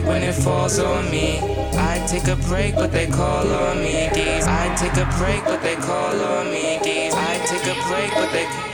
break when it falls on me. I take a break, but they call on me. I take a break, but they call on me. I take a break, but they.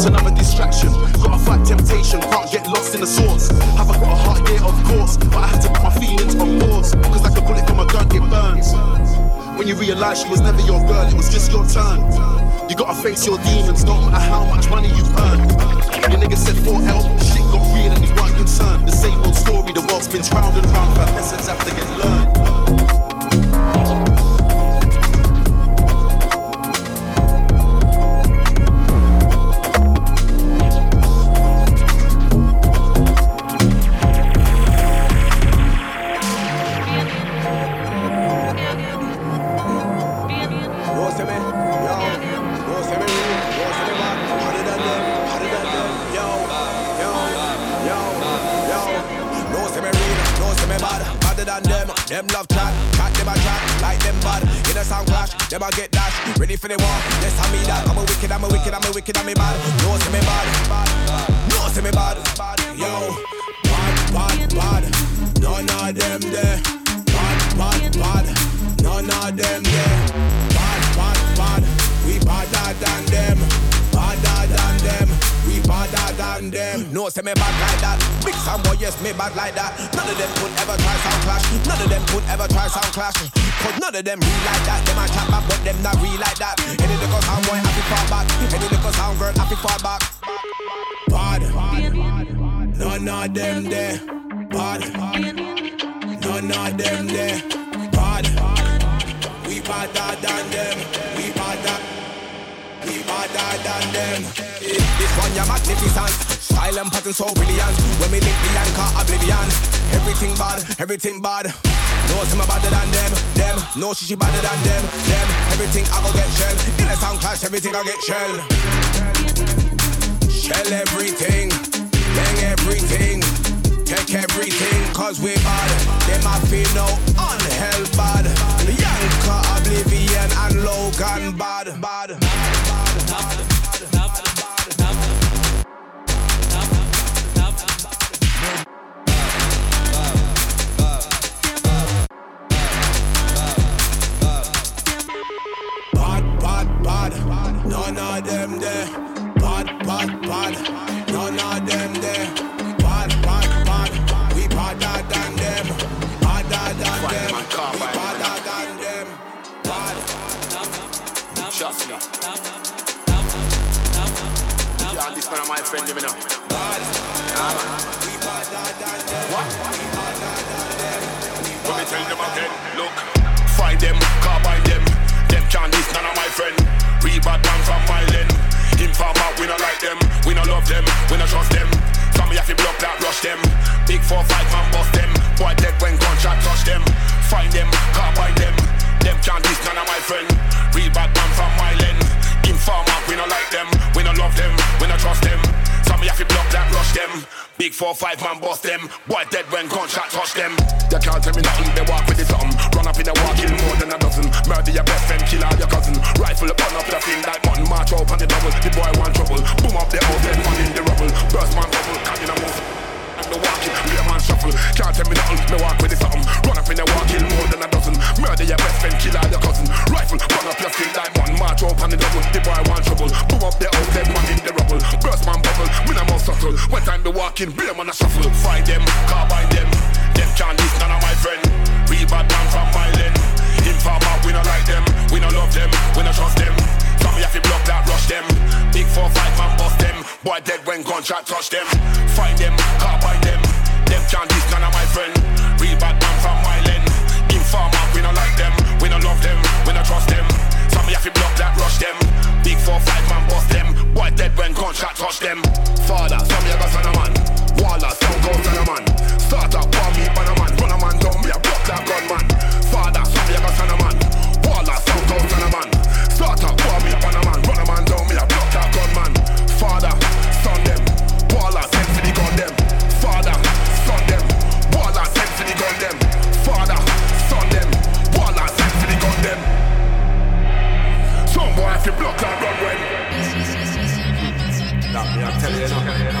It's another distraction. Gotta fight temptation, can't get lost in the source. Have I got a heart? Yeah, of course. But I had to put my feelings on pause. Cause like a bullet from a gun, it burns. When you realize she was never your girl, it was just your turn. You gotta face your demons, no matter how much money you've earned. Your nigga said 4L, shit got real and he weren't concerned. The same old story, the world spins round and round, but lessons have to get learned. Them a get dash. Ready for the war? Yes, I mean that. I'm a wicked, I'm a wicked, I'm a wicked, I'm a bad. No, say me bad. No, say me bad. Yo, bad, bad, bad. None of them there. Say me bad like that. Big Sam boy, yes, me bad like that. None of them could ever try sound clash. None of them could ever try sound clash. Cause none of them real like that. Them a chat back, but them not real like that. Any little sound boy happy fall back. Any little sound girl happy fall back. Bad. None of them there. Bad. None of them there. Bad. We badder than them. We badder. We badder than them. This one you're magnificent. Style and pattern so brilliant. When we link the anchor oblivion. Everything bad, everything bad. No, some badder than them, them. No, she she badder than them, them. Everything I go get shell. In a sound clash, everything I get shell. Shell everything, bang everything. Take everything, cause we bad. Them I feel no unhell bad. The Yanka, Oblivion, and Logan bad. bad. None of them there. Bad, bad, bad. None of them there. Bad, bad, bad. We badder than them. Badder than them. We badder than them. Bad. Trust me. Yeah, this one of my friend, you know. Bad. We badder than them. What? Let me tell them again. Look, fight them, carbine them. Them this none of my friend. Bad man from my lane. Informer, we not like them. We not love them. We not trust them. Some have to block that, rush them. Big four, five man bust them. Boy dead when gunshot touch them. Find them, carbine them. Them can't diss none of my friend. Real bad man from my lane. Informer, we not like them. We not love them. We not trust them. Some have to block that, rush them. Big four, five man bust them. Boy dead when gunshot touch them. They can't tell me nothing, they walk with the something. Run up in the walk, kill more than a dozen. Murder your best friend, kill all your cousin. Rifle upon up the thing like one march up on the double. The boy want trouble. Boom up the house, then one in the rubble. Burst man bubble, can you move? Man shuffle. Can't tell me nothing, me walk with the something. Run up in the walk, kill more than a dozen. Murder your best friend, kill all your cousin. Rifle, run up your skin like one march up on the double. The boy want trouble. Boom up the house, then one in the rubble. Burst man bubble, me no more subtle. When time be walking, be a man a shuffle. Find them, carbine them. Them can't listen, none of my friend. We bad man from my lane. Informer, we not like them. We not love them. We not trust them. Some you have to block that, rush them. Big four, five man bust them. Boy dead when gunshot touch them. Find them, carbine them them can't diss none of my friend. Real bad man from my land. Informer, we don't like them, we don't love them, we don't trust them. Some of you have to block that, rush them. Big four, five man, bust them. Boy dead when gunshot touch them. Father, some of you got son of man. Waller, don't go son of man. Start up, bomb me, man a man. Run a man don't be a block that gunman. Father, some of you got son of man. Waller, don't go son of man. Start up, bomb me, man a man. block like Bronwyn. Nah, me, I tell you.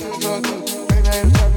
You. Like a. Baby,